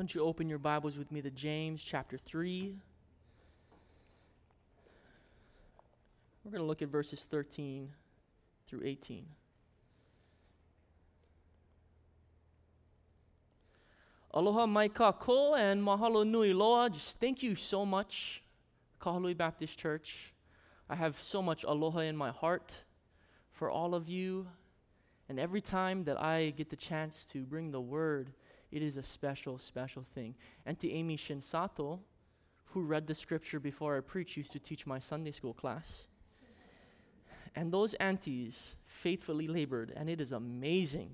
don't you open your Bibles with me to James chapter 3? We're going to look at verses 13 through 18. Aloha mai ka ko and mahalo nui loa. Just thank you so much, Kahului Baptist Church. I have so much aloha in my heart for all of you. And every time that I get the chance to bring the word, it is a special, special thing. Auntie Amy Shinsato, who read the scripture before I preach, used to teach my Sunday school class. And those aunties faithfully labored, and it is amazing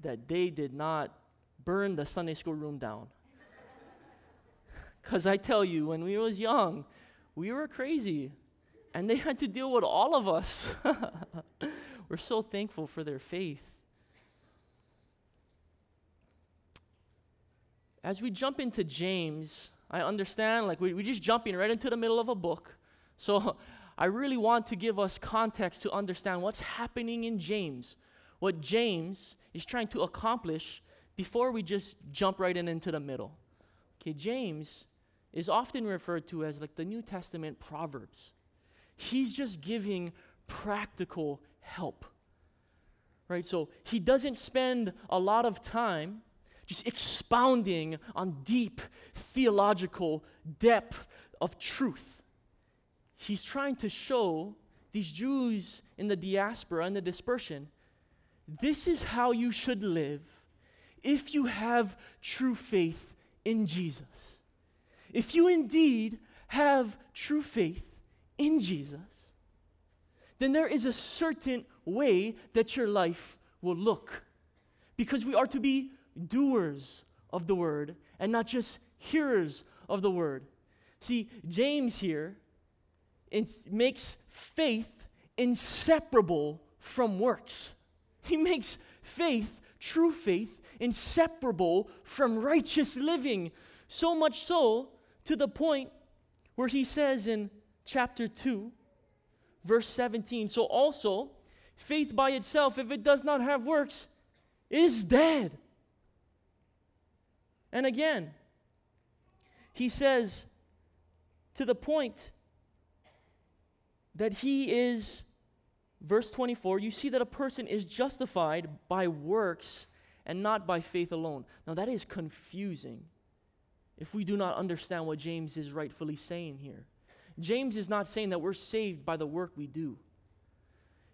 that they did not burn the Sunday school room down. Because I tell you, when we was young, we were crazy, and they had to deal with all of us. we're so thankful for their faith. As we jump into James, I understand, like, we, we're just jumping right into the middle of a book. So I really want to give us context to understand what's happening in James, what James is trying to accomplish before we just jump right in into the middle. Okay, James is often referred to as like the New Testament Proverbs. He's just giving practical help. Right? So he doesn't spend a lot of time just expounding on deep theological depth of truth. He's trying to show these Jews in the diaspora and the dispersion this is how you should live if you have true faith in Jesus, if you indeed have true faith in Jesus, then there is a certain way that your life will look. Because we are to be doers of the word and not just hearers of the word. See, James here makes faith inseparable from works. He makes faith, true faith, inseparable from righteous living. So much so to the point where he says in chapter 2, verse 17 So also, faith by itself, if it does not have works, is dead. And again, he says to the point that he is, verse 24, you see that a person is justified by works and not by faith alone. Now, that is confusing if we do not understand what James is rightfully saying here. James is not saying that we're saved by the work we do.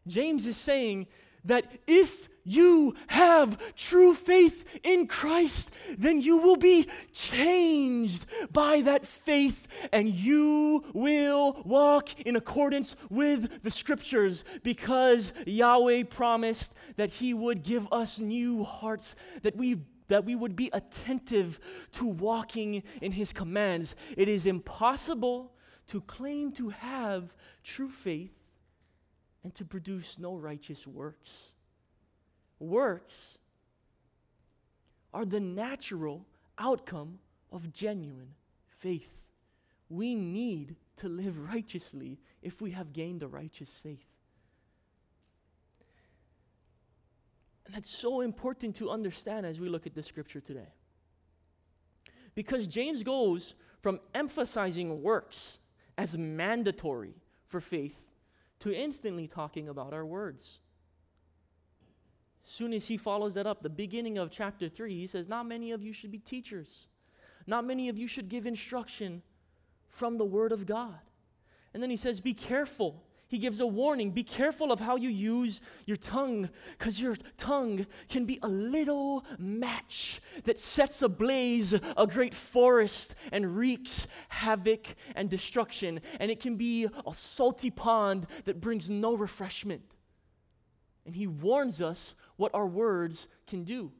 James is saying that if you have true faith in Christ, then you will be changed by that faith and you will walk in accordance with the scriptures because Yahweh promised that He would give us new hearts, that we that we would be attentive to walking in his commands. It is impossible to claim to have true faith and to produce no righteous works. Works are the natural outcome of genuine faith. We need to live righteously if we have gained a righteous faith. And that's so important to understand as we look at the scripture today. Because James goes from emphasizing works as mandatory for faith to instantly talking about our words. Soon as he follows that up, the beginning of chapter 3, he says, Not many of you should be teachers. Not many of you should give instruction from the Word of God. And then he says, Be careful. He gives a warning be careful of how you use your tongue, because your tongue can be a little match that sets ablaze a great forest and wreaks havoc and destruction. And it can be a salty pond that brings no refreshment. And he warns us what our words can do.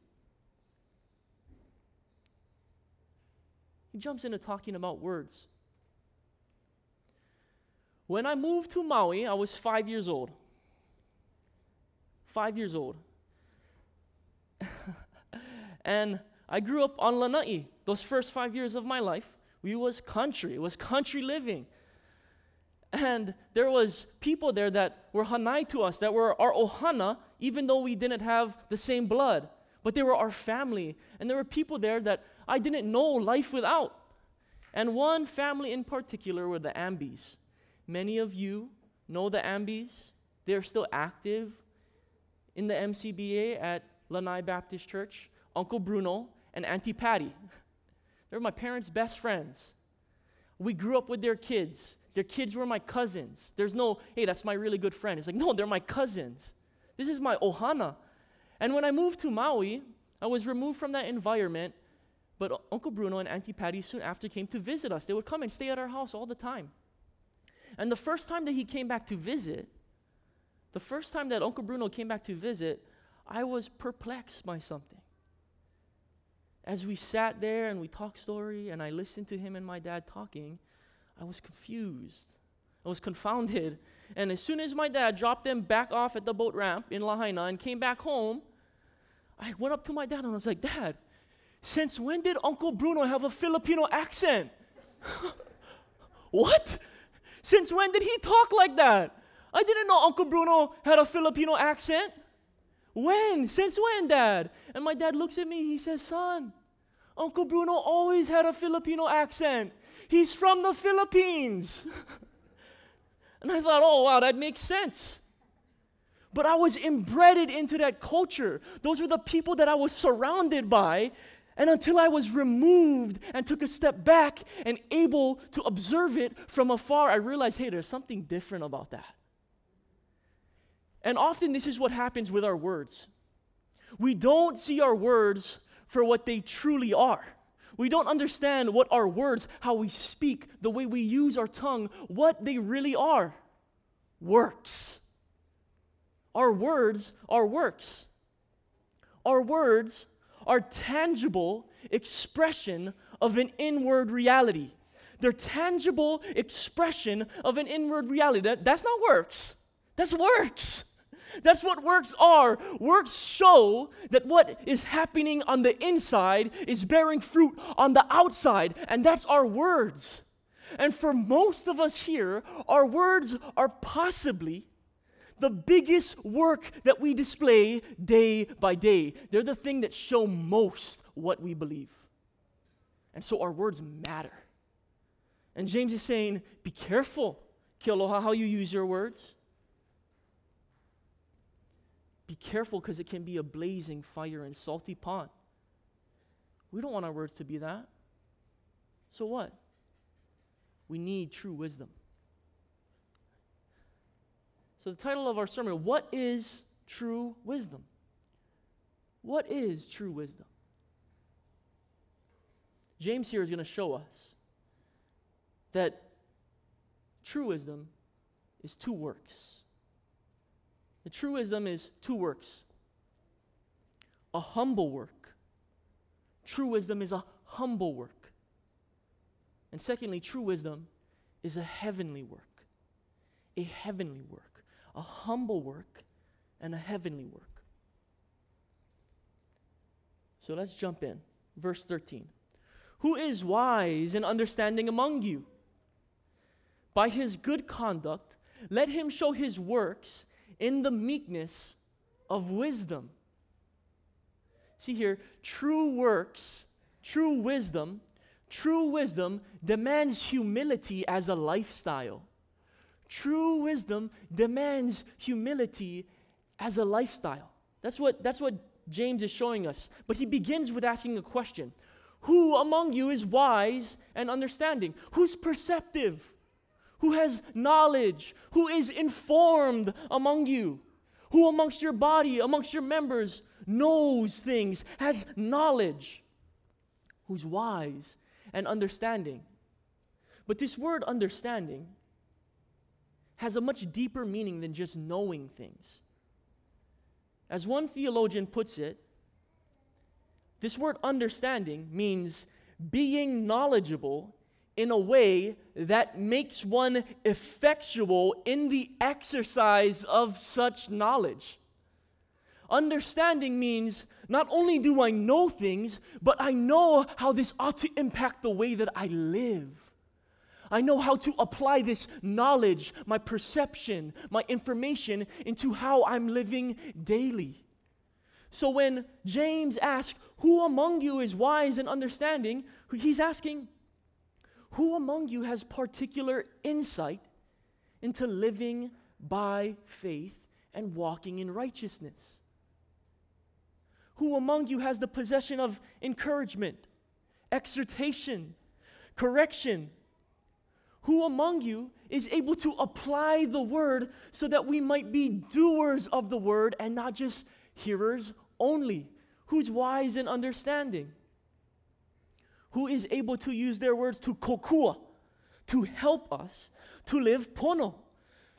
He jumps into talking about words. When I moved to Maui, I was five years old. Five years old. and I grew up on Lanai. Those first five years of my life, we was country. It was country living. And there was people there that were Hanai to us, that were our Ohana, even though we didn't have the same blood. but they were our family. And there were people there that I didn't know life without. And one family in particular were the Ambies. Many of you know the Ambies. They're still active in the MCBA at Lanai Baptist Church. Uncle Bruno and Auntie Patty. They're my parents' best friends. We grew up with their kids. Their kids were my cousins. There's no, hey, that's my really good friend. It's like, no, they're my cousins. This is my ohana. And when I moved to Maui, I was removed from that environment, but Uncle Bruno and Auntie Patty soon after came to visit us. They would come and stay at our house all the time. And the first time that he came back to visit, the first time that Uncle Bruno came back to visit, I was perplexed by something. As we sat there and we talked story and I listened to him and my dad talking, I was confused. I was confounded. And as soon as my dad dropped them back off at the boat ramp in Lahaina and came back home, I went up to my dad and I was like, Dad, since when did Uncle Bruno have a Filipino accent? what? Since when did he talk like that? I didn't know Uncle Bruno had a Filipino accent. When? Since when, Dad? And my dad looks at me, he says, Son, Uncle Bruno always had a Filipino accent. He's from the Philippines. and I thought, oh, wow, that makes sense. But I was embedded into that culture. Those were the people that I was surrounded by. And until I was removed and took a step back and able to observe it from afar, I realized, hey, there's something different about that. And often this is what happens with our words. We don't see our words for what they truly are. We don't understand what our words, how we speak, the way we use our tongue, what they really are. Works. Our words are works. Our words are tangible expression of an inward reality. They're tangible expression of an inward reality. That, that's not works. That's works. That's what works are. Works show that what is happening on the inside is bearing fruit on the outside, and that's our words. And for most of us here, our words are possibly the biggest work that we display day by day. They're the thing that show most what we believe. And so our words matter. And James is saying, be careful, Kealoha, how you use your words. Be careful because it can be a blazing fire and salty pond. We don't want our words to be that. So what? We need true wisdom. So, the title of our sermon What is true wisdom? What is true wisdom? James here is going to show us that true wisdom is two works. The true wisdom is two works a humble work. True wisdom is a humble work. And secondly, true wisdom is a heavenly work. A heavenly work. A humble work and a heavenly work. So let's jump in. Verse 13. Who is wise and understanding among you? By his good conduct, let him show his works in the meekness of wisdom. See here, true works, true wisdom, true wisdom demands humility as a lifestyle. True wisdom demands humility as a lifestyle. That's what, that's what James is showing us. But he begins with asking a question Who among you is wise and understanding? Who's perceptive? Who has knowledge, who is informed among you, who amongst your body, amongst your members, knows things, has knowledge, who's wise and understanding. But this word understanding has a much deeper meaning than just knowing things. As one theologian puts it, this word understanding means being knowledgeable in a way that makes one effectual in the exercise of such knowledge. Understanding means not only do I know things, but I know how this ought to impact the way that I live. I know how to apply this knowledge, my perception, my information into how I'm living daily. So when James asks, Who among you is wise and understanding? He's asking, Who among you has particular insight into living by faith and walking in righteousness? Who among you has the possession of encouragement, exhortation, correction? Who among you is able to apply the word so that we might be doers of the word and not just hearers only? Who's wise and understanding? Who is able to use their words to kokua, to help us to live pono,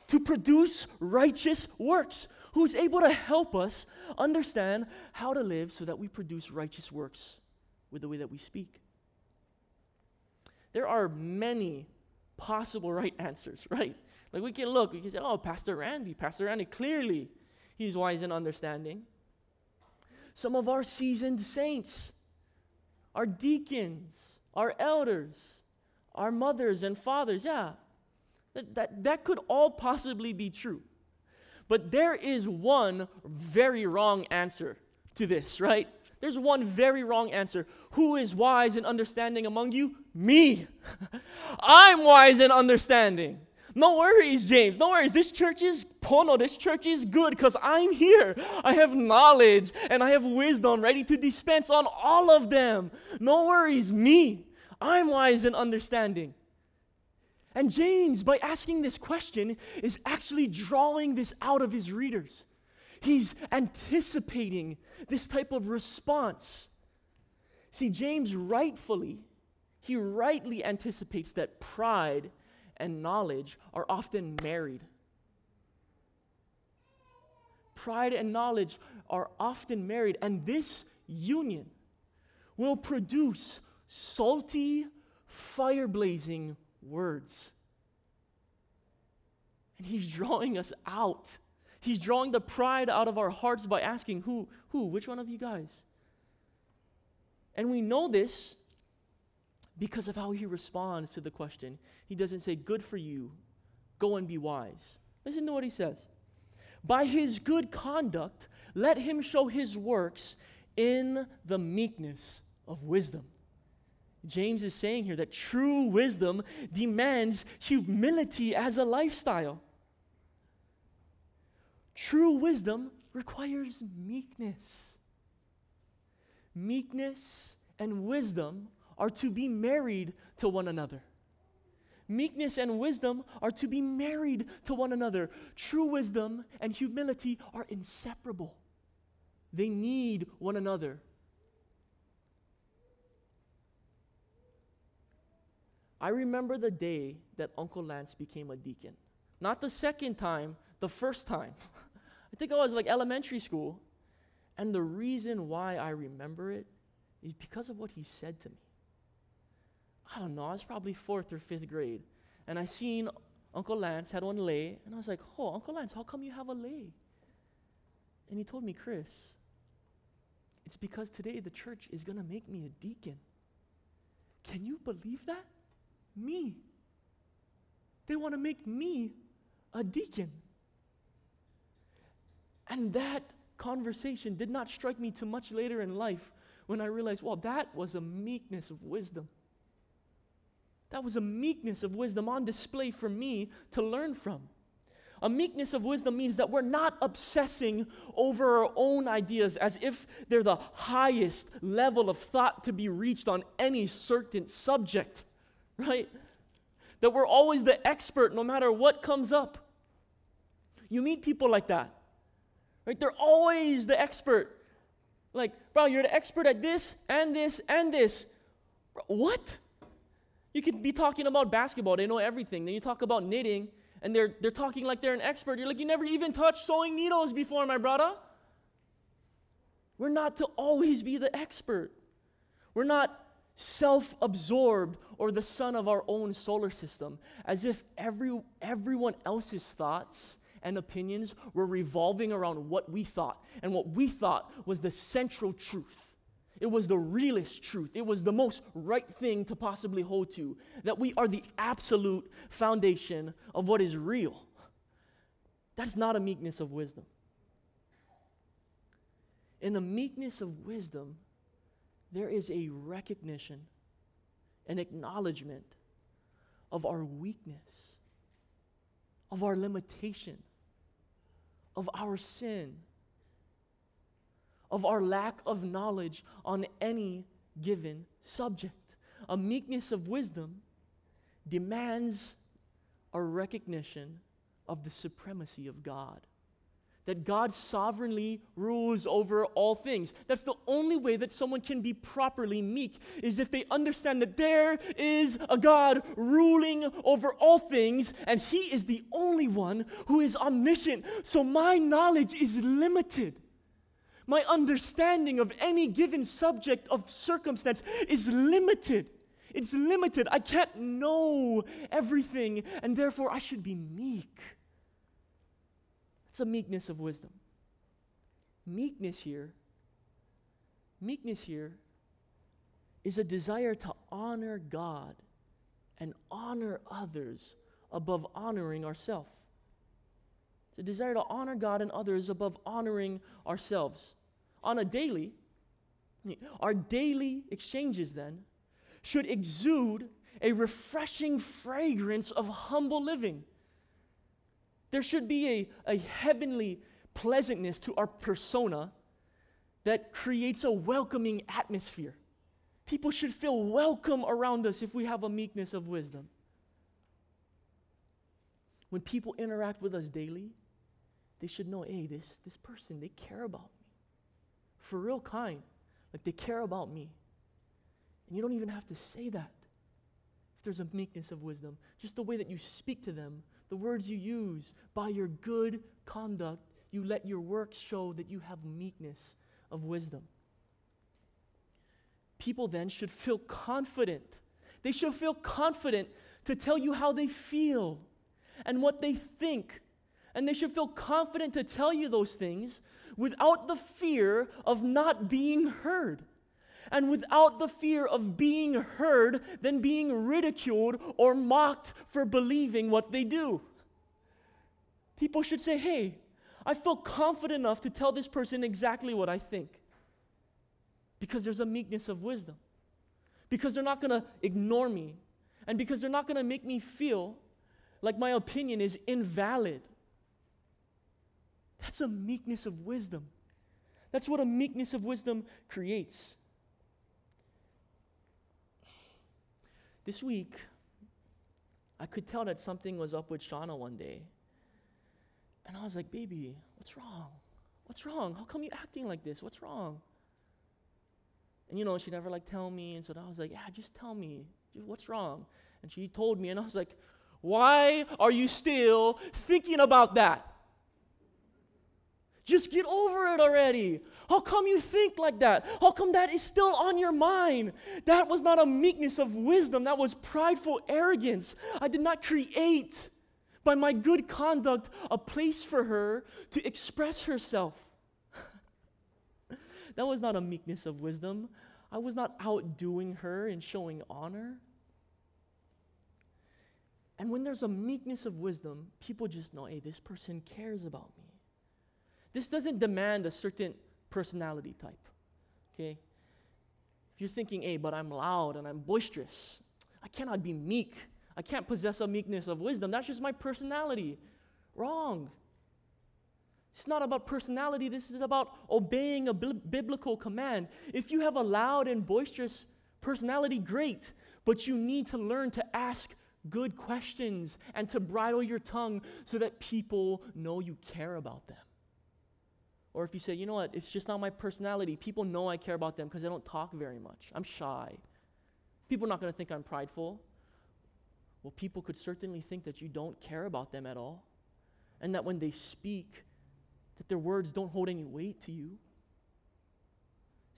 to produce righteous works? Who's able to help us understand how to live so that we produce righteous works with the way that we speak? There are many possible right answers, right? Like we can look, we can say, oh, Pastor Randy, Pastor Randy, clearly he's wise and understanding. Some of our seasoned saints, our deacons, our elders, our mothers and fathers, yeah, that, that, that could all possibly be true. But there is one very wrong answer to this, right? There's one very wrong answer. Who is wise and understanding among you? Me. I'm wise and understanding. No worries, James. No worries. This church is pono. This church is good because I'm here. I have knowledge and I have wisdom ready to dispense on all of them. No worries, me. I'm wise and understanding. And James, by asking this question, is actually drawing this out of his readers. He's anticipating this type of response. See, James rightfully, he rightly anticipates that pride and knowledge are often married. Pride and knowledge are often married, and this union will produce salty, fire blazing words. And he's drawing us out He's drawing the pride out of our hearts by asking, Who? Who? Which one of you guys? And we know this because of how he responds to the question. He doesn't say, Good for you, go and be wise. Listen to what he says. By his good conduct, let him show his works in the meekness of wisdom. James is saying here that true wisdom demands humility as a lifestyle. True wisdom requires meekness. Meekness and wisdom are to be married to one another. Meekness and wisdom are to be married to one another. True wisdom and humility are inseparable, they need one another. I remember the day that Uncle Lance became a deacon. Not the second time, the first time. I think I was like elementary school. And the reason why I remember it is because of what he said to me. I don't know, I was probably fourth or fifth grade. And I seen Uncle Lance had one lei, and I was like, oh, Uncle Lance, how come you have a lei? And he told me, Chris, it's because today the church is going to make me a deacon. Can you believe that? Me. They want to make me a deacon. And that conversation did not strike me too much later in life when I realized, well, that was a meekness of wisdom. That was a meekness of wisdom on display for me to learn from. A meekness of wisdom means that we're not obsessing over our own ideas as if they're the highest level of thought to be reached on any certain subject, right? That we're always the expert no matter what comes up. You meet people like that. Right? They're always the expert. Like, bro, you're the expert at this and this and this. What? You could be talking about basketball, they know everything. Then you talk about knitting, and they're, they're talking like they're an expert. You're like, you never even touched sewing needles before, my brother. We're not to always be the expert. We're not self absorbed or the sun of our own solar system, as if every, everyone else's thoughts and opinions were revolving around what we thought. And what we thought was the central truth. It was the realest truth. It was the most right thing to possibly hold to. That we are the absolute foundation of what is real. That's not a meekness of wisdom. In the meekness of wisdom, there is a recognition, an acknowledgement of our weakness, of our limitation, of our sin, of our lack of knowledge on any given subject. A meekness of wisdom demands a recognition of the supremacy of God. That God sovereignly rules over all things. That's the only way that someone can be properly meek, is if they understand that there is a God ruling over all things, and He is the only one who is omniscient. So my knowledge is limited. My understanding of any given subject of circumstance is limited. It's limited. I can't know everything, and therefore I should be meek. It's a meekness of wisdom. Meekness here, meekness here is a desire to honor God and honor others above honoring ourselves. A desire to honor God and others above honoring ourselves. On a daily, our daily exchanges then should exude a refreshing fragrance of humble living. There should be a, a heavenly pleasantness to our persona that creates a welcoming atmosphere. People should feel welcome around us if we have a meekness of wisdom. When people interact with us daily, they should know, hey, this, this person, they care about me. For real kind. Like they care about me. And you don't even have to say that if there's a meekness of wisdom. Just the way that you speak to them, the words you use, by your good conduct, you let your works show that you have meekness of wisdom. People then should feel confident. They should feel confident to tell you how they feel and what they think. And they should feel confident to tell you those things without the fear of not being heard and without the fear of being heard, then being ridiculed or mocked for believing what they do. People should say, hey, I feel confident enough to tell this person exactly what I think. Because there's a meekness of wisdom. Because they're not going to ignore me. And because they're not going to make me feel like my opinion is invalid. That's a meekness of wisdom. That's what a meekness of wisdom creates. This week, I could tell that something was up with Shauna one day. And I was like, baby, what's wrong? What's wrong? How come you acting like this? What's wrong? And you know, she never like tell me. And so I was like, yeah, just tell me. What's wrong? And she told me, and I was like, why are you still thinking about that? Just get over it already. How come you think like that? How come that is still on your mind? That was not a meekness of wisdom, that was prideful arrogance. I did not create by my good conduct a place for her to express herself. that was not a meekness of wisdom. I was not outdoing her and showing honor. And when there's a meekness of wisdom, people just know, hey, this person cares about me. This doesn't demand a certain personality type. Okay? If you're thinking, hey, but I'm loud and I'm boisterous, I cannot be meek. I can't possess a meekness of wisdom. That's just my personality. Wrong. It's not about personality, this is about obeying a bi- biblical command. If you have a loud and boisterous personality, great, but you need to learn to ask good questions and to bridle your tongue so that people know you care about them. Or if you say, you know what, it's just not my personality. People know I care about them because I don't talk very much. I'm shy. People are not going to think I'm prideful. Well, people could certainly think that you don't care about them at all. And that when they speak, that their words don't hold any weight to you.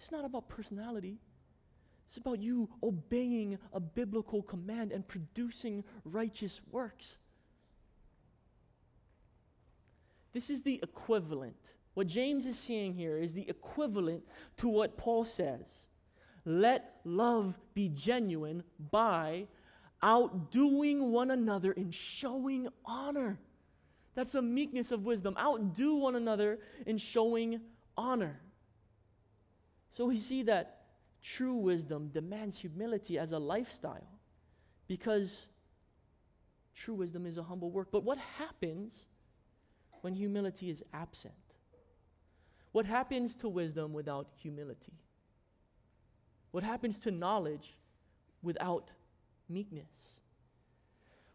It's not about personality. It's about you obeying a biblical command and producing righteous works. This is the equivalent what James is saying here is the equivalent to what Paul says. Let love be genuine by outdoing one another in showing honor. That's a meekness of wisdom. Outdo one another in showing honor. So we see that true wisdom demands humility as a lifestyle because true wisdom is a humble work. But what happens when humility is absent? What happens to wisdom without humility? What happens to knowledge without meekness?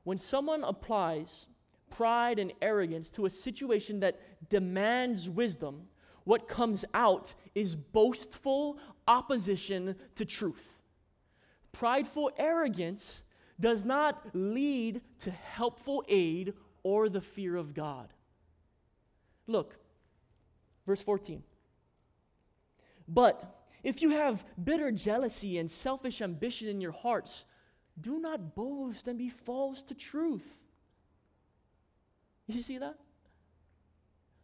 When someone applies pride and arrogance to a situation that demands wisdom, what comes out is boastful opposition to truth. Prideful arrogance does not lead to helpful aid or the fear of God. Look, verse 14. But if you have bitter jealousy and selfish ambition in your hearts, do not boast and be false to truth. You see that?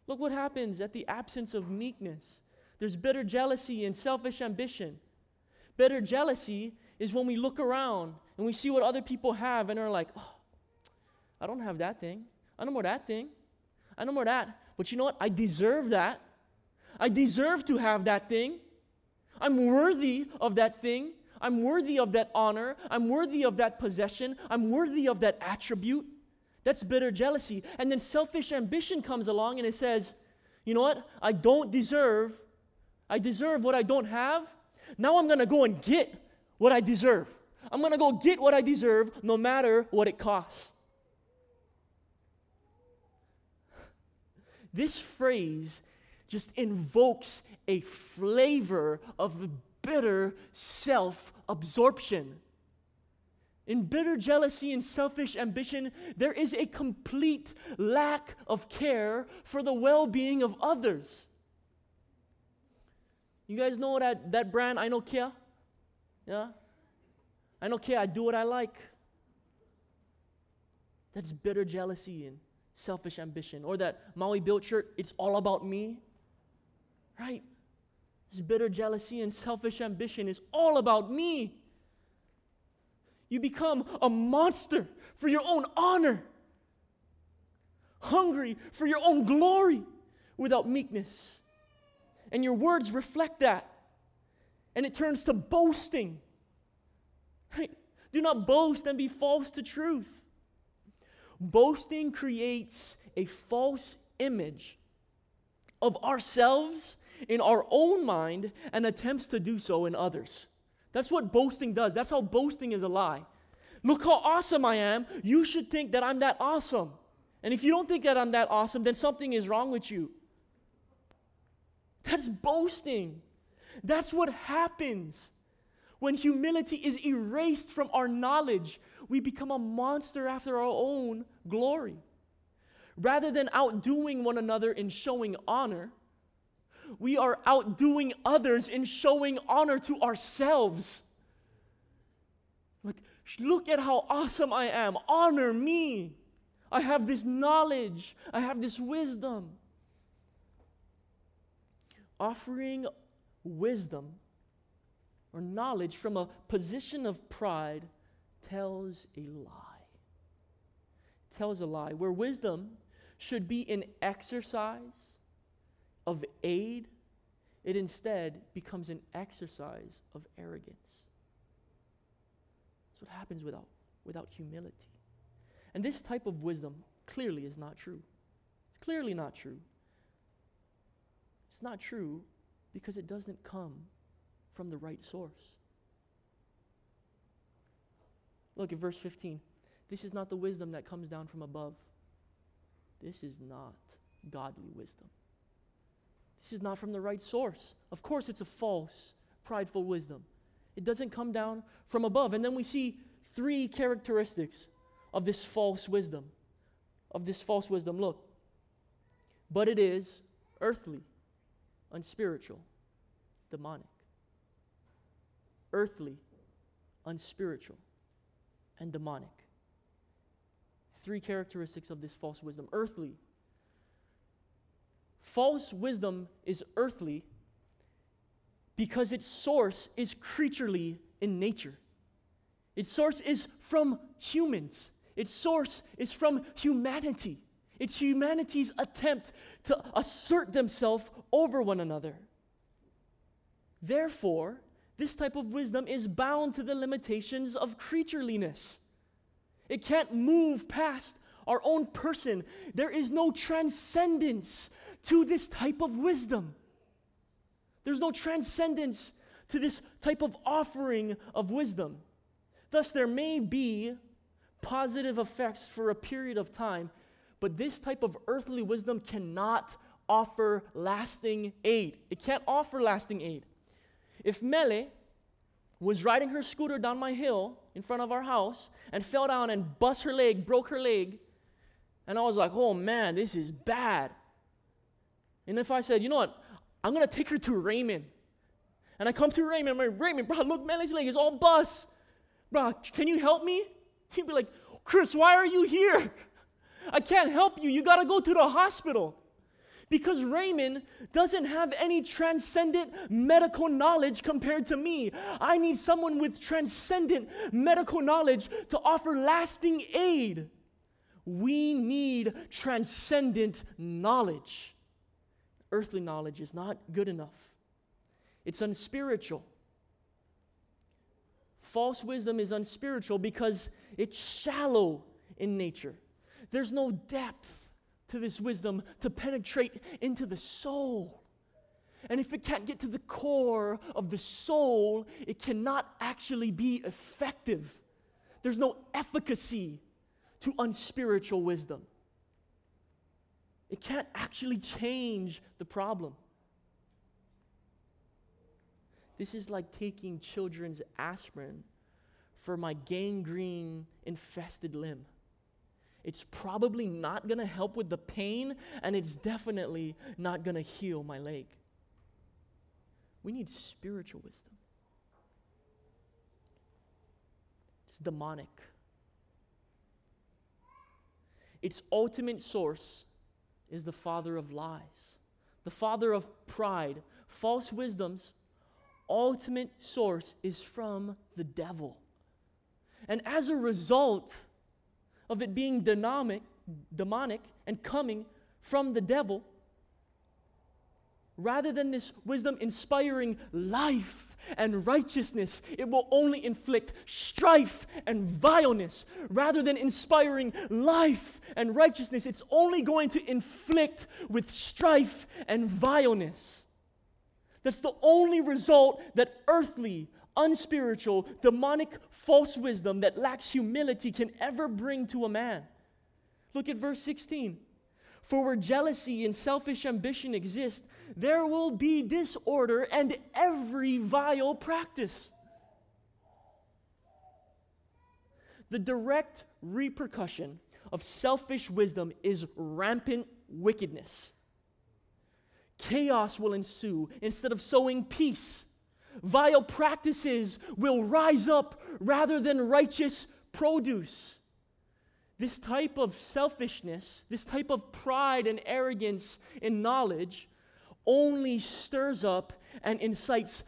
Look what happens at the absence of meekness. There's bitter jealousy and selfish ambition. Bitter jealousy is when we look around and we see what other people have and are like, oh, I don't have that thing. I know more that thing. I know more that. But you know what? I deserve that. I deserve to have that thing. I'm worthy of that thing. I'm worthy of that honor. I'm worthy of that possession. I'm worthy of that attribute. That's bitter jealousy. And then selfish ambition comes along and it says, you know what? I don't deserve. I deserve what I don't have. Now I'm going to go and get what I deserve. I'm going to go get what I deserve no matter what it costs. This phrase just invokes a flavor of bitter self absorption. In bitter jealousy and selfish ambition, there is a complete lack of care for the well being of others. You guys know that, that brand, Ainokea? Yeah? I know Kia, I do what I like. That's bitter jealousy and selfish ambition. Or that Maui built shirt, it's all about me. Right? This bitter jealousy and selfish ambition is all about me. You become a monster for your own honor, hungry for your own glory without meekness. And your words reflect that. And it turns to boasting. Right? Do not boast and be false to truth. Boasting creates a false image of ourselves in our own mind and attempts to do so in others. That's what boasting does. That's how boasting is a lie. Look how awesome I am. You should think that I'm that awesome. And if you don't think that I'm that awesome, then something is wrong with you. That's boasting. That's what happens. When humility is erased from our knowledge, we become a monster after our own glory. Rather than outdoing one another in showing honor, we are outdoing others in showing honor to ourselves. Like, look at how awesome I am. Honor me. I have this knowledge, I have this wisdom. Offering wisdom or knowledge from a position of pride tells a lie. tells a lie. Where wisdom should be an exercise of aid, it instead becomes an exercise of arrogance. That's what happens without, without humility. And this type of wisdom clearly is not true. It's clearly not true. It's not true because it doesn't come from the right source. Look at verse 15. This is not the wisdom that comes down from above. This is not godly wisdom. This is not from the right source. Of course, it's a false, prideful wisdom. It doesn't come down from above. And then we see three characteristics of this false wisdom. Of this false wisdom. Look, but it is earthly, unspiritual, demonic. Earthly, unspiritual, and demonic. Three characteristics of this false wisdom earthly, False wisdom is earthly because its source is creaturely in nature. Its source is from humans. Its source is from humanity. It's humanity's attempt to assert themselves over one another. Therefore, this type of wisdom is bound to the limitations of creatureliness. It can't move past our own person. There is no transcendence to this type of wisdom. There's no transcendence to this type of offering of wisdom. Thus, there may be positive effects for a period of time, but this type of earthly wisdom cannot offer lasting aid. It can't offer lasting aid. If Mele was riding her scooter down my hill in front of our house and fell down and bust her leg, broke her leg, and I was like, oh man, this is bad. And if I said, you know what, I'm gonna take her to Raymond. And I come to Raymond, I'm like, Raymond, bro, look, Mele's leg is all bust. Bro, can you help me? He'd be like, Chris, why are you here? I can't help you. You gotta go to the hospital. Because Raymond doesn't have any transcendent medical knowledge compared to me. I need someone with transcendent medical knowledge to offer lasting aid. We need transcendent knowledge. Earthly knowledge is not good enough, it's unspiritual. False wisdom is unspiritual because it's shallow in nature. There's no depth to this wisdom to penetrate into the soul. And if it can't get to the core of the soul, it cannot actually be effective. There's no efficacy to unspiritual wisdom. It can't actually change the problem. This is like taking children's aspirin for my gangrene infested limb. It's probably not going to help with the pain, and it's definitely not going to heal my leg. We need spiritual wisdom. It's demonic. Its ultimate source is the father of lies, the father of pride. False wisdom's ultimate source is from the devil. And as a result, of it being dynamic, demonic and coming from the devil, rather than this wisdom inspiring life and righteousness, it will only inflict strife and vileness. Rather than inspiring life and righteousness, it's only going to inflict with strife and vileness. That's the only result that earthly, unspiritual, demonic, false wisdom that lacks humility can ever bring to a man. Look at verse 16. For where jealousy and selfish ambition exist, there will be disorder and every vile practice. The direct repercussion of selfish wisdom is rampant wickedness. Chaos will ensue instead of sowing peace vile practices will rise up rather than righteous produce. This type of selfishness, this type of pride and arrogance in knowledge, only stirs up and incites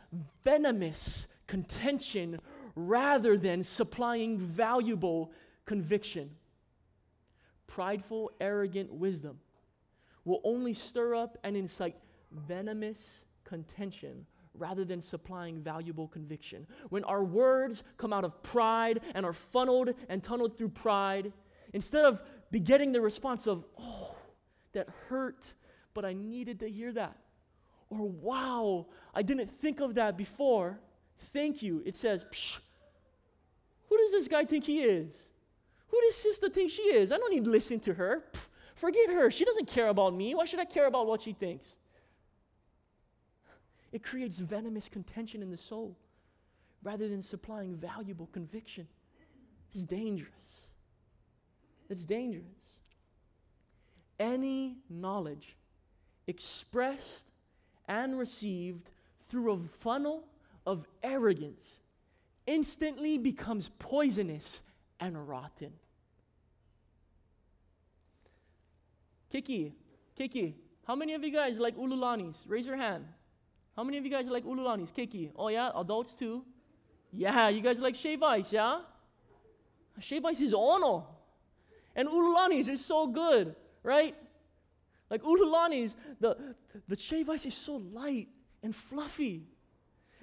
venomous contention rather than supplying valuable conviction. Prideful, arrogant wisdom will only stir up and incite venomous contention rather than supplying valuable conviction. When our words come out of pride and are funneled and tunneled through pride, instead of begetting the response of, oh, that hurt, but I needed to hear that. Or, wow, I didn't think of that before. Thank you. It says, Psh, who does this guy think he is? Who does sister think she is? I don't need to listen to her. Pff, forget her. She doesn't care about me. Why should I care about what she thinks? It creates venomous contention in the soul rather than supplying valuable conviction. It's dangerous. It's dangerous. Any knowledge expressed and received through a funnel of arrogance instantly becomes poisonous and rotten. Keiki, keiki, how many of you guys like Ululani's? Raise your hand. How many of you guys like Ululani's, keiki? Oh yeah, adults too. Yeah, you guys like shave ice, yeah? Shave ice is ono. And Ululani's is so good, right? Like Ululani's, the, the shave ice is so light and fluffy.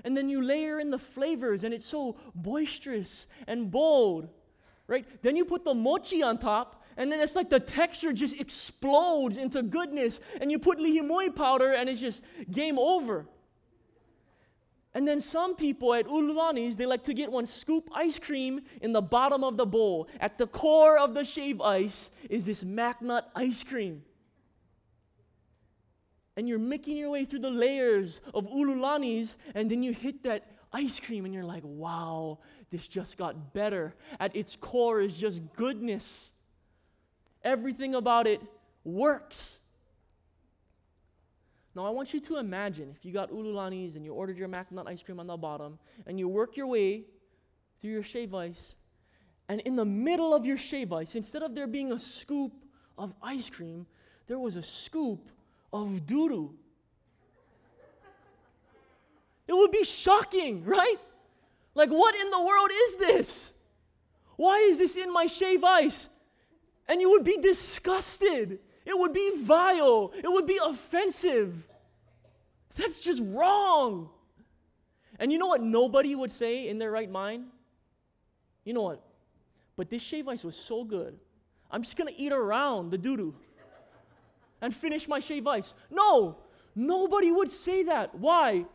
And then you layer in the flavors, and it's so boisterous and bold, right? Then you put the mochi on top, and then it's like the texture just explodes into goodness. And you put li hing mui powder, and it's just game over. And then some people at Ululani's, they like to get one scoop ice cream in the bottom of the bowl. At the core of the shave ice is this mac nut ice cream. And you're making your way through the layers of Ululani's, and then you hit that ice cream, and you're like, wow, this just got better. At its core is just goodness. Everything about it works. Now, I want you to imagine if you got Ululani's and you ordered your mac nut ice cream on the bottom, and you work your way through your shave ice, and in the middle of your shave ice, instead of there being a scoop of ice cream, there was a scoop of doo doo. It would be shocking, right? Like, what in the world is this? Why is this in my shave ice? And you would be disgusted. It would be vile. It would be offensive. That's just wrong. And you know what nobody would say in their right mind? You know what? But this shave ice was so good. I'm just going to eat around the doo doo and finish my shave ice. No, nobody would say that. Why?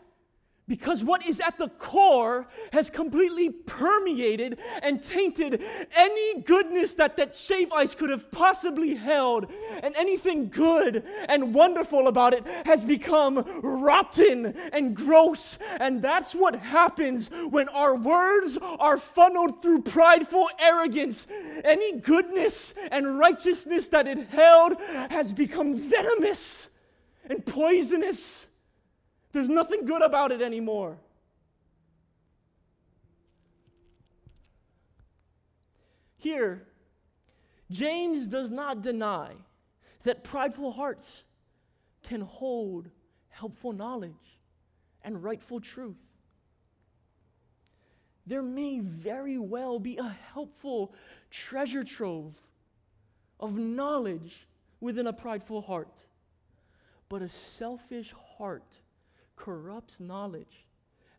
Because what is at the core has completely permeated and tainted any goodness that that shave ice could have possibly held. And anything good and wonderful about it has become rotten and gross. And that's what happens when our words are funneled through prideful arrogance. Any goodness and righteousness that it held has become venomous and poisonous. There's nothing good about it anymore. Here, James does not deny that prideful hearts can hold helpful knowledge and rightful truth. There may very well be a helpful treasure trove of knowledge within a prideful heart, but a selfish heart corrupts knowledge,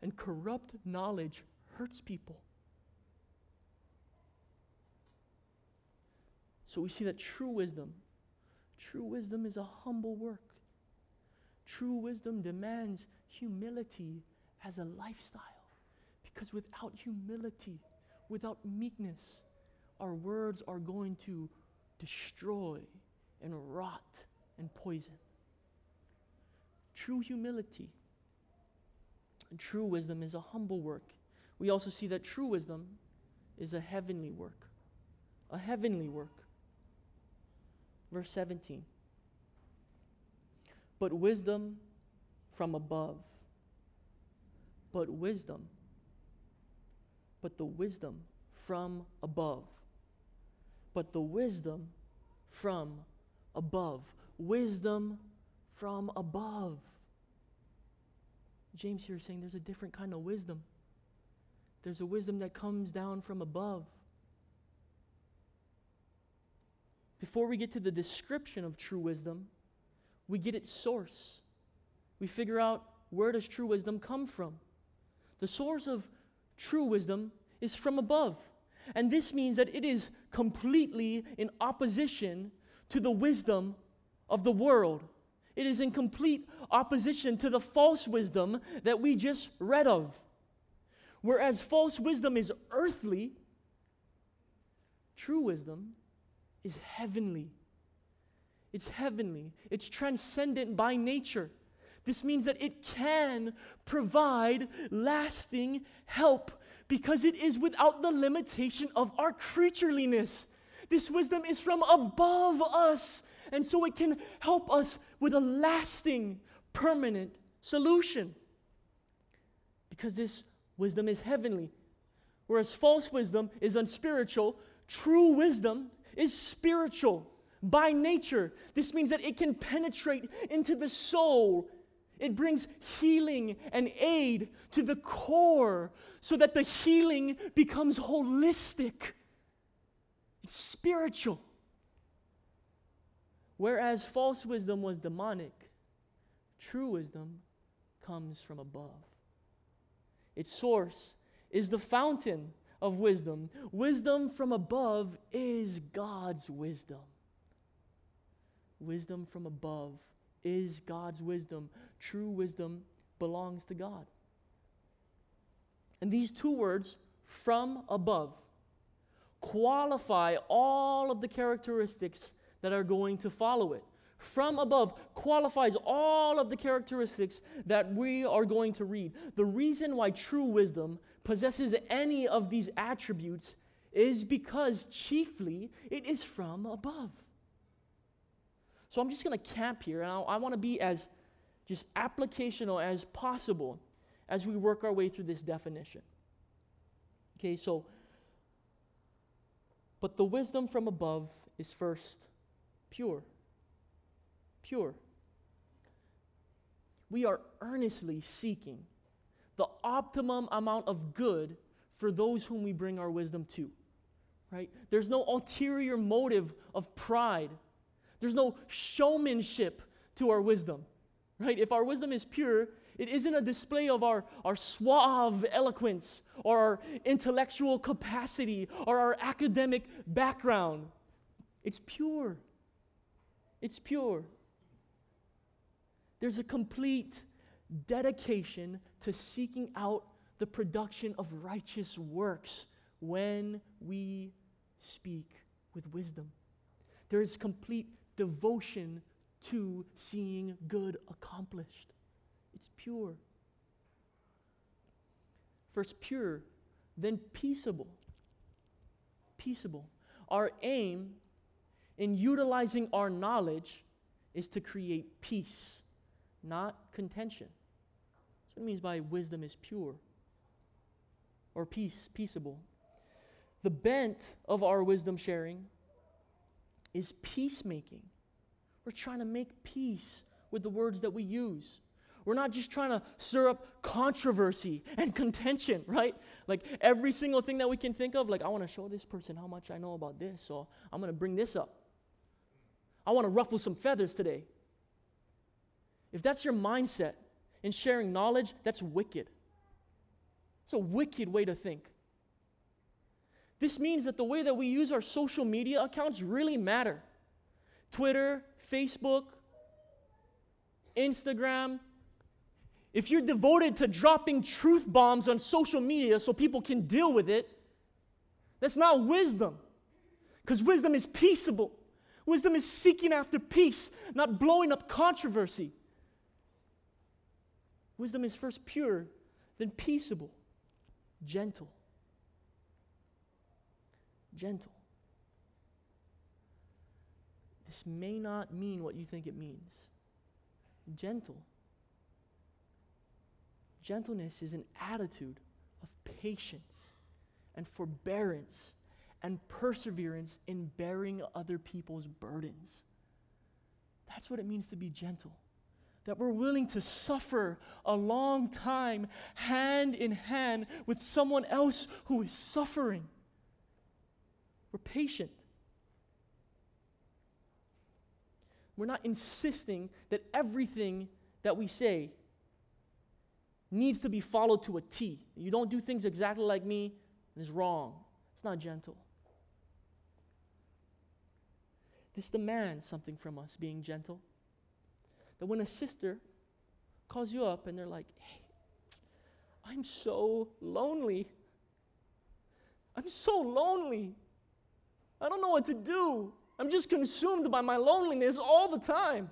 and corrupt knowledge hurts people. So we see that true wisdom, true wisdom is a humble work. True wisdom demands humility as a lifestyle. Because without humility, without meekness, our words are going to destroy and rot and poison. True humility and true wisdom is a humble work. We also see that true wisdom is a heavenly work. A heavenly work. Verse 17. But wisdom from above. But wisdom. But the wisdom from above. But the wisdom from above. Wisdom from above. James here is saying there's a different kind of wisdom. There's a wisdom that comes down from above. Before we get to the description of true wisdom, we get its source. We figure out where does true wisdom come from? The source of true wisdom is from above. And this means that it is completely in opposition to the wisdom of the world. It is in complete opposition to the false wisdom that we just read of. Whereas false wisdom is earthly, true wisdom is heavenly. It's heavenly, it's transcendent by nature. This means that it can provide lasting help because it is without the limitation of our creatureliness. This wisdom is from above us and so it can help us with a lasting, permanent solution. Because this wisdom is heavenly. Whereas false wisdom is unspiritual, true wisdom is spiritual by nature. This means that it can penetrate into the soul. It brings healing and aid to the core so that the healing becomes holistic. It's spiritual. Whereas false wisdom was demonic, true wisdom comes from above. its source, is the fountain of wisdom. Wisdom from above is God's wisdom. Wisdom from above is God's wisdom. True wisdom belongs to God. And these two words, from above, qualify all of the characteristics that are going to follow it. From above qualifies all of the characteristics that we are going to read. The reason why true wisdom possesses any of these attributes is because chiefly it is from above. So I'm just going to camp here, and I, I want to be as just applicational as possible as we work our way through this definition. Okay, so, but the wisdom from above is first pure. Pure. We are earnestly seeking the optimum amount of good for those whom we bring our wisdom to. Right? There's no ulterior motive of pride. There's no showmanship to our wisdom. Right? If our wisdom is pure, it isn't a display of our, our suave eloquence or our intellectual capacity or our academic background. It's pure. It's pure. There's a complete dedication to seeking out the production of righteous works when we speak with wisdom. There is complete devotion to seeing good accomplished. It's pure. First, pure, then peaceable. Peaceable. Our aim in utilizing our knowledge is to create peace, not contention. That's what it means by wisdom is pure or peace, peaceable. The bent of our wisdom sharing is peacemaking. We're trying to make peace with the words that we use. We're not just trying to stir up controversy and contention, right? Like every single thing that we can think of, like, I want to show this person how much I know about this, or I'm going to bring this up. I want to ruffle some feathers today. If that's your mindset in sharing knowledge, that's wicked. It's a wicked way to think. This means that the way that we use our social media accounts really matter. Twitter, Facebook, Instagram. If you're devoted to dropping truth bombs on social media so people can deal with it, that's not wisdom. Because wisdom is peaceable. Wisdom is seeking after peace, not blowing up controversy. Wisdom is first pure, then peaceable, gentle. Gentle. This may not mean what you think it means. Gentle. Gentleness is an attitude of patience and forbearance and perseverance in bearing other people's burdens. That's what it means to be gentle. That we're willing to suffer a long time hand in hand with someone else who is suffering. We're patient. We're not insisting that everything that we say needs to be followed to a T. You don't do things exactly like me, and it's wrong. It's not gentle. This demands something from us, being gentle. That when a sister calls you up and they're like, hey, I'm so lonely. I'm so lonely. I don't know what to do. I'm just consumed by my loneliness all the time.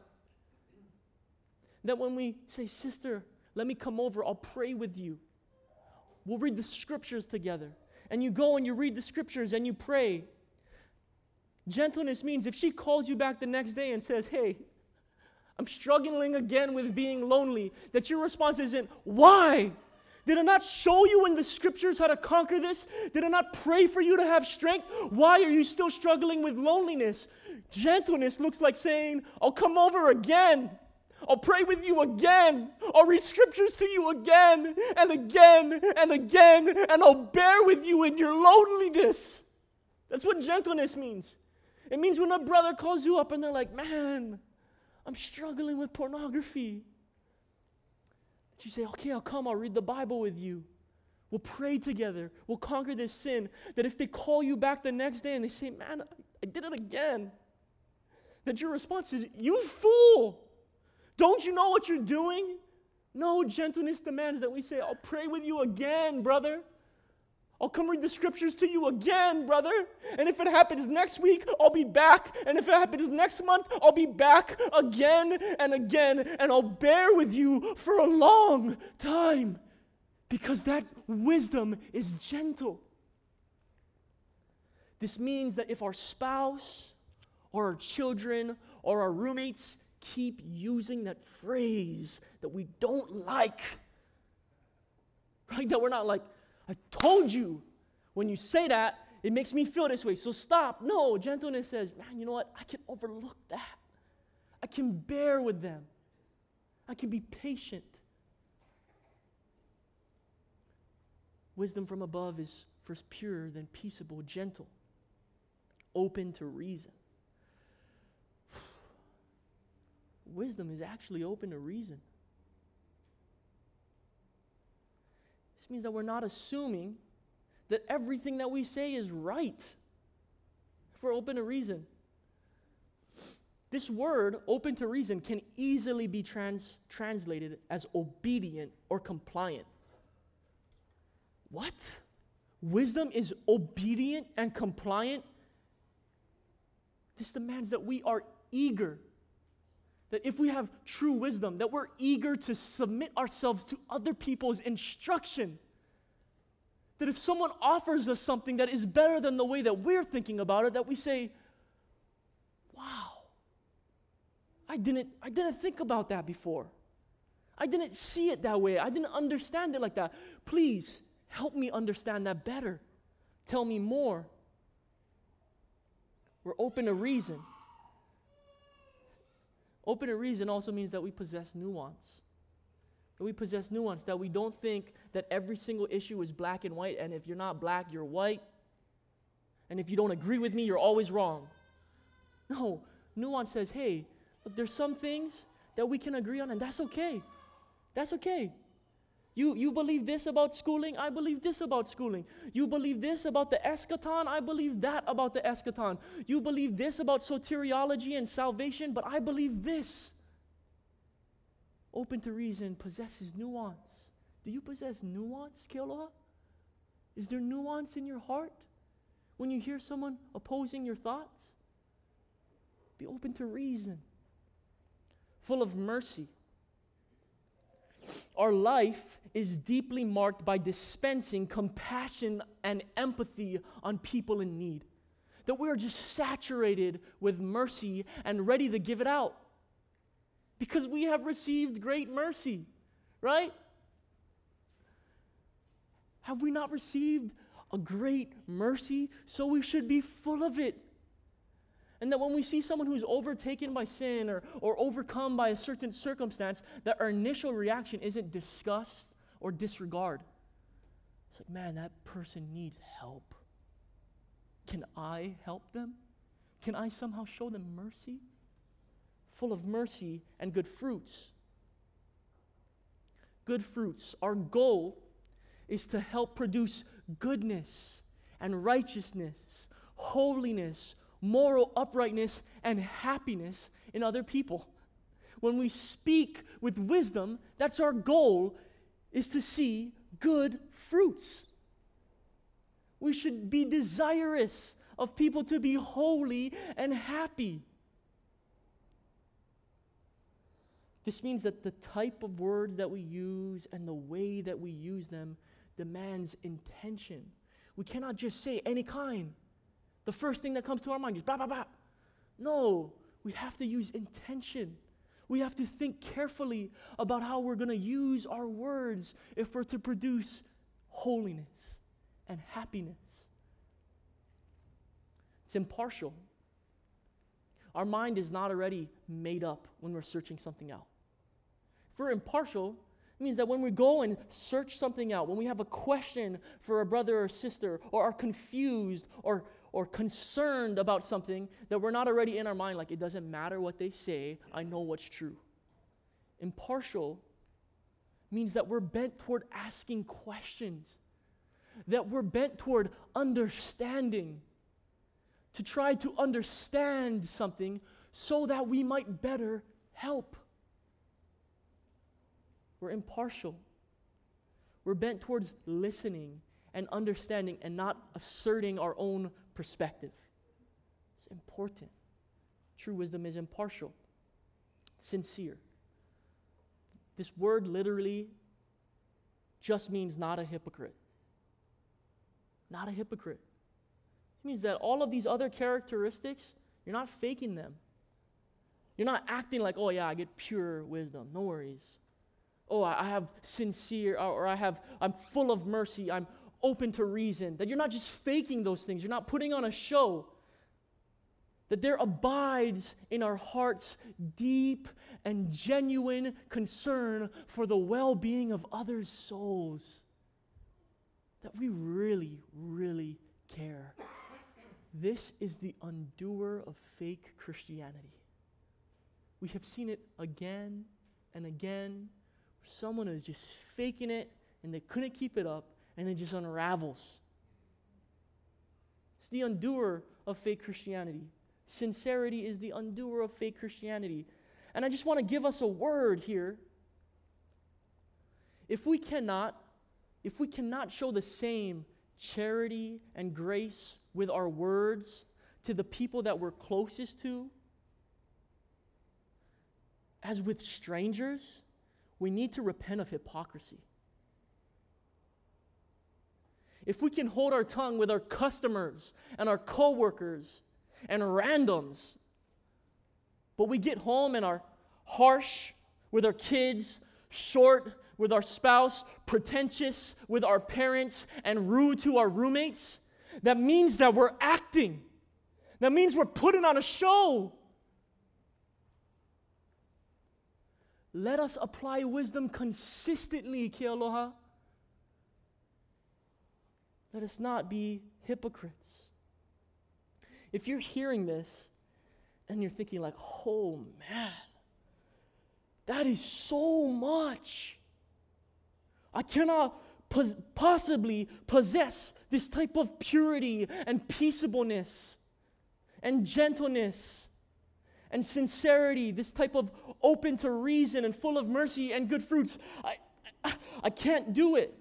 That when we say, Sister, let me come over, I'll pray with you. We'll read the scriptures together. And you go and you read the scriptures and you pray. Gentleness means if she calls you back the next day and says, Hey, I'm struggling again with being lonely, that your response isn't, Why? Did I not show you in the scriptures how to conquer this? Did I not pray for you to have strength? Why are you still struggling with loneliness? Gentleness looks like saying, I'll come over again. I'll pray with you again. I'll read scriptures to you again and again and again, and I'll bear with you in your loneliness. That's what gentleness means. It means when a brother calls you up and they're like, man, I'm struggling with pornography. You say, okay, I'll come, I'll read the Bible with you. We'll pray together. We'll conquer this sin. That if they call you back the next day and they say, Man, I did it again, that your response is, You fool! Don't you know what you're doing? No, gentleness demands that we say, I'll pray with you again, brother. I'll come read the scriptures to you again, brother. And if it happens next week, I'll be back. And if it happens next month, I'll be back again and again. And I'll bear with you for a long time because that wisdom is gentle. This means that if our spouse or our children or our roommates keep using that phrase that we don't like, right? That we're not like, I told you. When you say that, it makes me feel this way. So stop. No, gentleness says, man, you know what? I can overlook that. I can bear with them. I can be patient. Wisdom from above is first pure, then peaceable, gentle, open to reason. Wisdom is actually open to reason. Means that we're not assuming that everything that we say is right. If we're open to reason. This word, open to reason, can easily be trans- translated as obedient or compliant. What? Wisdom is obedient and compliant? This demands that we are eager that if we have true wisdom, that we're eager to submit ourselves to other people's instruction. That if someone offers us something that is better than the way that we're thinking about it, that we say, wow, I didn't, I didn't think about that before. I didn't see it that way. I didn't understand it like that. Please help me understand that better. Tell me more. We're open to reason. Open to reason also means that we possess nuance. That we possess nuance, that we don't think that every single issue is black and white, and if you're not black, you're white. And if you don't agree with me, you're always wrong. No, nuance says, hey, look, there's some things that we can agree on, and that's okay. That's okay. You, you believe this about schooling, I believe this about schooling. You believe this about the eschaton, I believe that about the eschaton. You believe this about soteriology and salvation, but I believe this. Open to reason possesses nuance. Do you possess nuance, Kealoha? Is there nuance in your heart when you hear someone opposing your thoughts? Be open to reason, full of mercy. Our life is deeply marked by dispensing compassion and empathy on people in need. That we are just saturated with mercy and ready to give it out. Because we have received great mercy, right? Have we not received a great mercy? So we should be full of it. And that when we see someone who's overtaken by sin or, or overcome by a certain circumstance, that our initial reaction isn't disgust or disregard. It's like, man, that person needs help. Can I help them? Can I somehow show them mercy? Full of mercy and good fruits. Good fruits. Our goal is to help produce goodness and righteousness, holiness, moral uprightness, and happiness in other people. When we speak with wisdom, that's our goal is to see good fruits. We should be desirous of people to be holy and happy. This means that the type of words that we use and the way that we use them demands intention. We cannot just say any kind. The first thing that comes to our mind is blah, blah, blah. No, we have to use intention. We have to think carefully about how we're going to use our words if we're to produce holiness and happiness. It's impartial. Our mind is not already made up when we're searching something out. If we're impartial, it means that when we go and search something out, when we have a question for a brother or sister, or are confused or or concerned about something that we're not already in our mind, like it doesn't matter what they say, I know what's true. Impartial means that we're bent toward asking questions. that we're bent toward understanding, to try to understand something so that we might better help. We're impartial. We're bent towards listening and understanding and not asserting our own perspective. It's important. True wisdom is impartial, sincere. This word literally just means not a hypocrite. Not a hypocrite. It means that all of these other characteristics, you're not faking them. You're not acting like, oh yeah, I get pure wisdom. No worries. Oh, I have sincere, or I have, I'm full of mercy. I'm open to reason. That you're not just faking those things. You're not putting on a show. That there abides in our hearts deep and genuine concern for the well being of others' souls. That we really, really care. This is the undoer of fake Christianity. We have seen it again and again. Someone is just faking it and they couldn't keep it up and it just unravels. It's the undoer of fake Christianity. Sincerity is the undoer of fake Christianity. And I just want to give us a word here. If we cannot, if we cannot show the same charity and grace with our words to the people that we're closest to, as with strangers, we need to repent of hypocrisy. If we can hold our tongue with our customers and our coworkers and randoms, but we get home and are harsh with our kids, short with our spouse, pretentious with our parents, and rude to our roommates, that means that we're acting. That means we're putting on a show. Let us apply wisdom consistently, Kealoha. Let us not be hypocrites. If you're hearing this and you're thinking, like, oh man, that is so much. I cannot pos- possibly possess this type of purity and peaceableness and gentleness and sincerity, this type of open to reason and full of mercy and good fruits. I, I, I can't do it.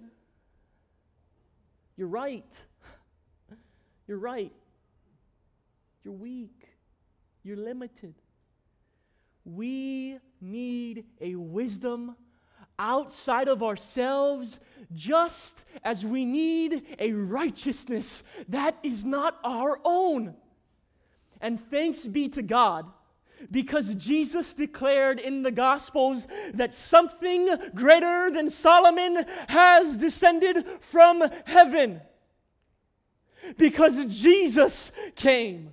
You're right. You're right. You're weak. You're limited. We need a wisdom outside of ourselves, just as we need a righteousness that is not our own. And thanks be to God because Jesus declared in the Gospels that something greater than Solomon has descended from heaven. Because Jesus came.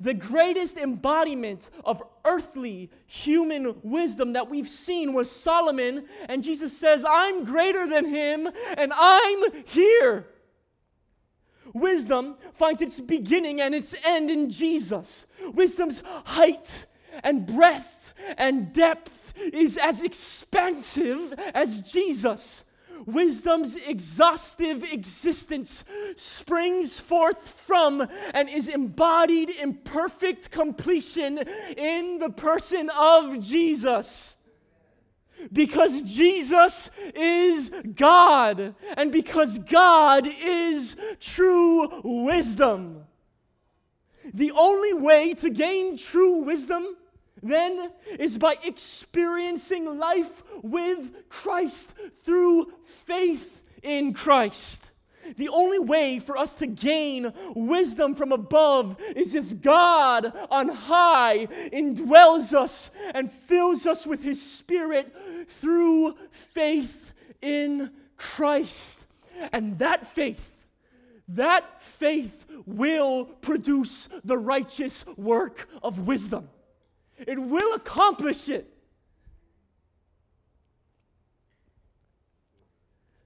The greatest embodiment of earthly human wisdom that we've seen was Solomon, and Jesus says, I'm greater than him, and I'm here. Wisdom finds its beginning and its end in Jesus. Wisdom's height and breadth and depth is as expansive as Jesus. Wisdom's exhaustive existence springs forth from and is embodied in perfect completion in the person of Jesus. Because Jesus is God, and because God is true wisdom. The only way to gain true wisdom then is by experiencing life with Christ through faith in Christ. The only way for us to gain wisdom from above is if God on high indwells us and fills us with his Spirit through faith in Christ. And that faith, that faith will produce the righteous work of wisdom. It will accomplish it.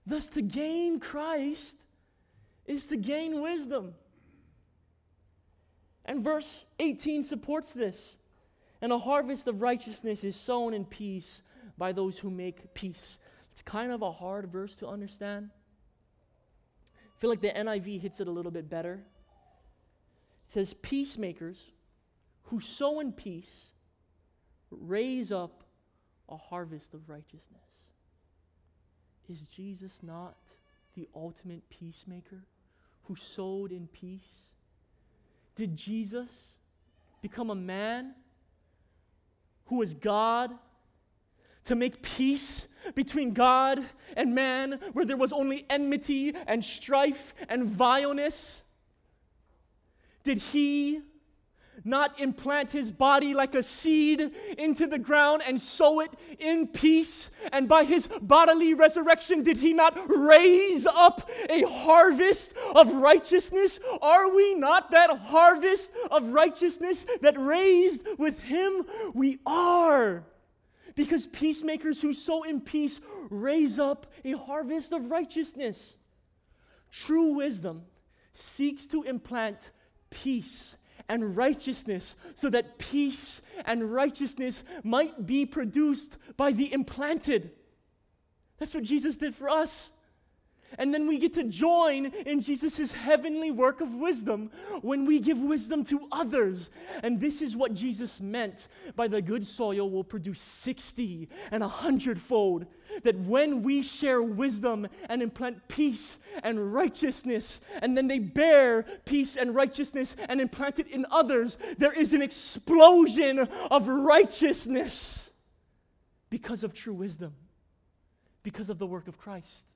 Thus, to gain Christ is to gain wisdom. And verse 18 supports this. And a harvest of righteousness is sown in peace by those who make peace. It's kind of a hard verse to understand. I feel like the NIV hits it a little bit better. It says, Peacemakers who sow in peace raise up a harvest of righteousness. Is Jesus not the ultimate peacemaker who sowed in peace? Did Jesus become a man who was God to make peace between God and man where there was only enmity and strife and vileness? Did he not implant his body like a seed into the ground and sow it in peace? And by his bodily resurrection, did he not raise up a harvest of righteousness? Are we not that harvest of righteousness that raised with him? We are. Because peacemakers who sow in peace raise up a harvest of righteousness. True wisdom seeks to implant peace and righteousness, so that peace and righteousness might be produced by the implanted. That's what Jesus did for us. And then we get to join in Jesus' heavenly work of wisdom when we give wisdom to others. And this is what Jesus meant by the good soil will produce 60 and a hundredfold. That when we share wisdom and implant peace and righteousness, and then they bear peace and righteousness and implant it in others, there is an explosion of righteousness because of true wisdom, because of the work of Christ.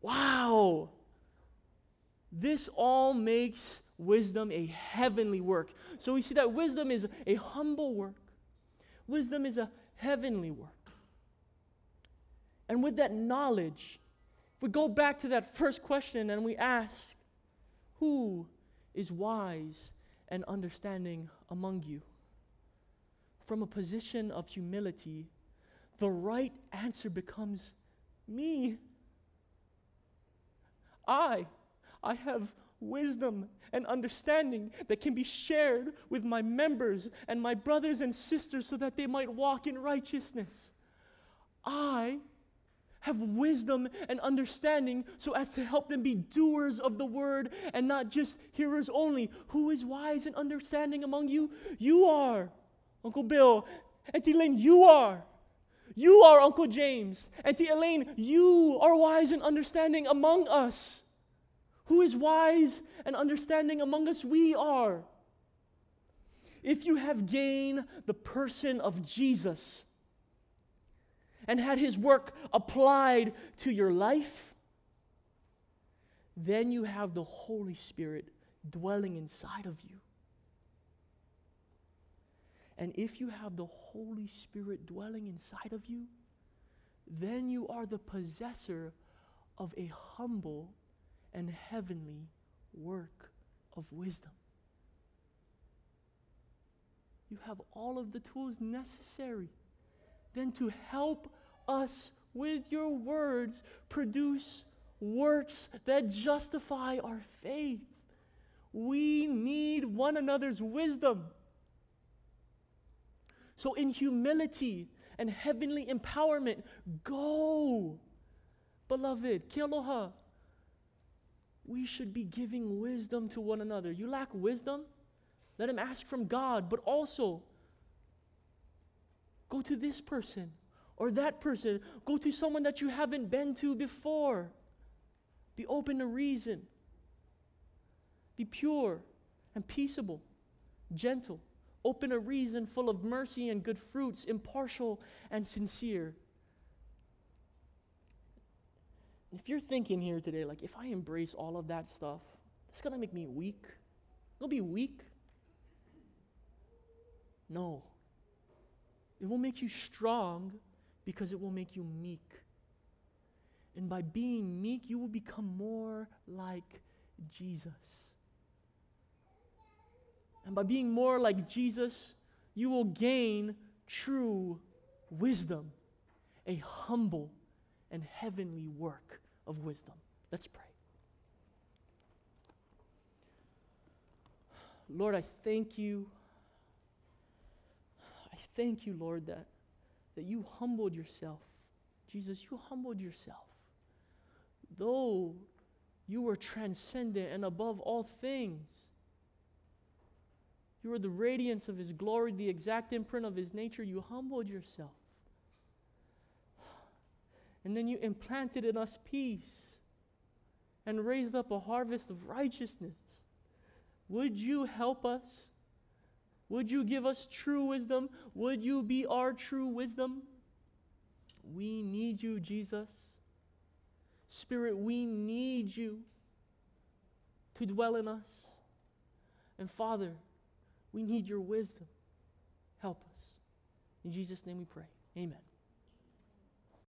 Wow! This all makes wisdom a heavenly work. So we see that wisdom is a humble work, wisdom is a heavenly work. And with that knowledge, if we go back to that first question and we ask, Who is wise and understanding among you? From a position of humility, the right answer becomes me. I, I have wisdom and understanding that can be shared with my members and my brothers and sisters so that they might walk in righteousness. I have wisdom and understanding so as to help them be doers of the word and not just hearers only. Who is wise and understanding among you? You are, Uncle Bill. Auntie Lynn, you are. You are Uncle James. Auntie Elaine, you are wise and understanding among us. Who is wise and understanding among us? We are. If you have gained the person of Jesus and had his work applied to your life, then you have the Holy Spirit dwelling inside of you. And if you have the Holy Spirit dwelling inside of you, then you are the possessor of a humble and heavenly work of wisdom. You have all of the tools necessary then to help us with your words produce works that justify our faith. We need one another's wisdom. So, in humility and heavenly empowerment, go. Beloved, Kealoha. We should be giving wisdom to one another. You lack wisdom? Let him ask from God, but also go to this person or that person. Go to someone that you haven't been to before. Be open to reason. Be pure and peaceable, gentle, open a reason, full of mercy and good fruits, impartial and sincere. If you're thinking here today, like, if I embrace all of that stuff, that's going to make me weak. It'll be weak. No. It will make you strong because it will make you meek. And by being meek, you will become more like Jesus. And by being more like Jesus, you will gain true wisdom, a humble and heavenly work of wisdom. Let's pray. Lord, I thank you. I thank you, Lord, that, that you humbled yourself. Jesus, you humbled yourself. though you were transcendent and above all things. You were the radiance of His glory, the exact imprint of His nature. You humbled yourself. And then you implanted in us peace and raised up a harvest of righteousness. Would you help us? Would you give us true wisdom? Would you be our true wisdom? We need you, Jesus. Spirit, we need you to dwell in us. And Father, we need your wisdom. Help us. In Jesus' name we pray. Amen.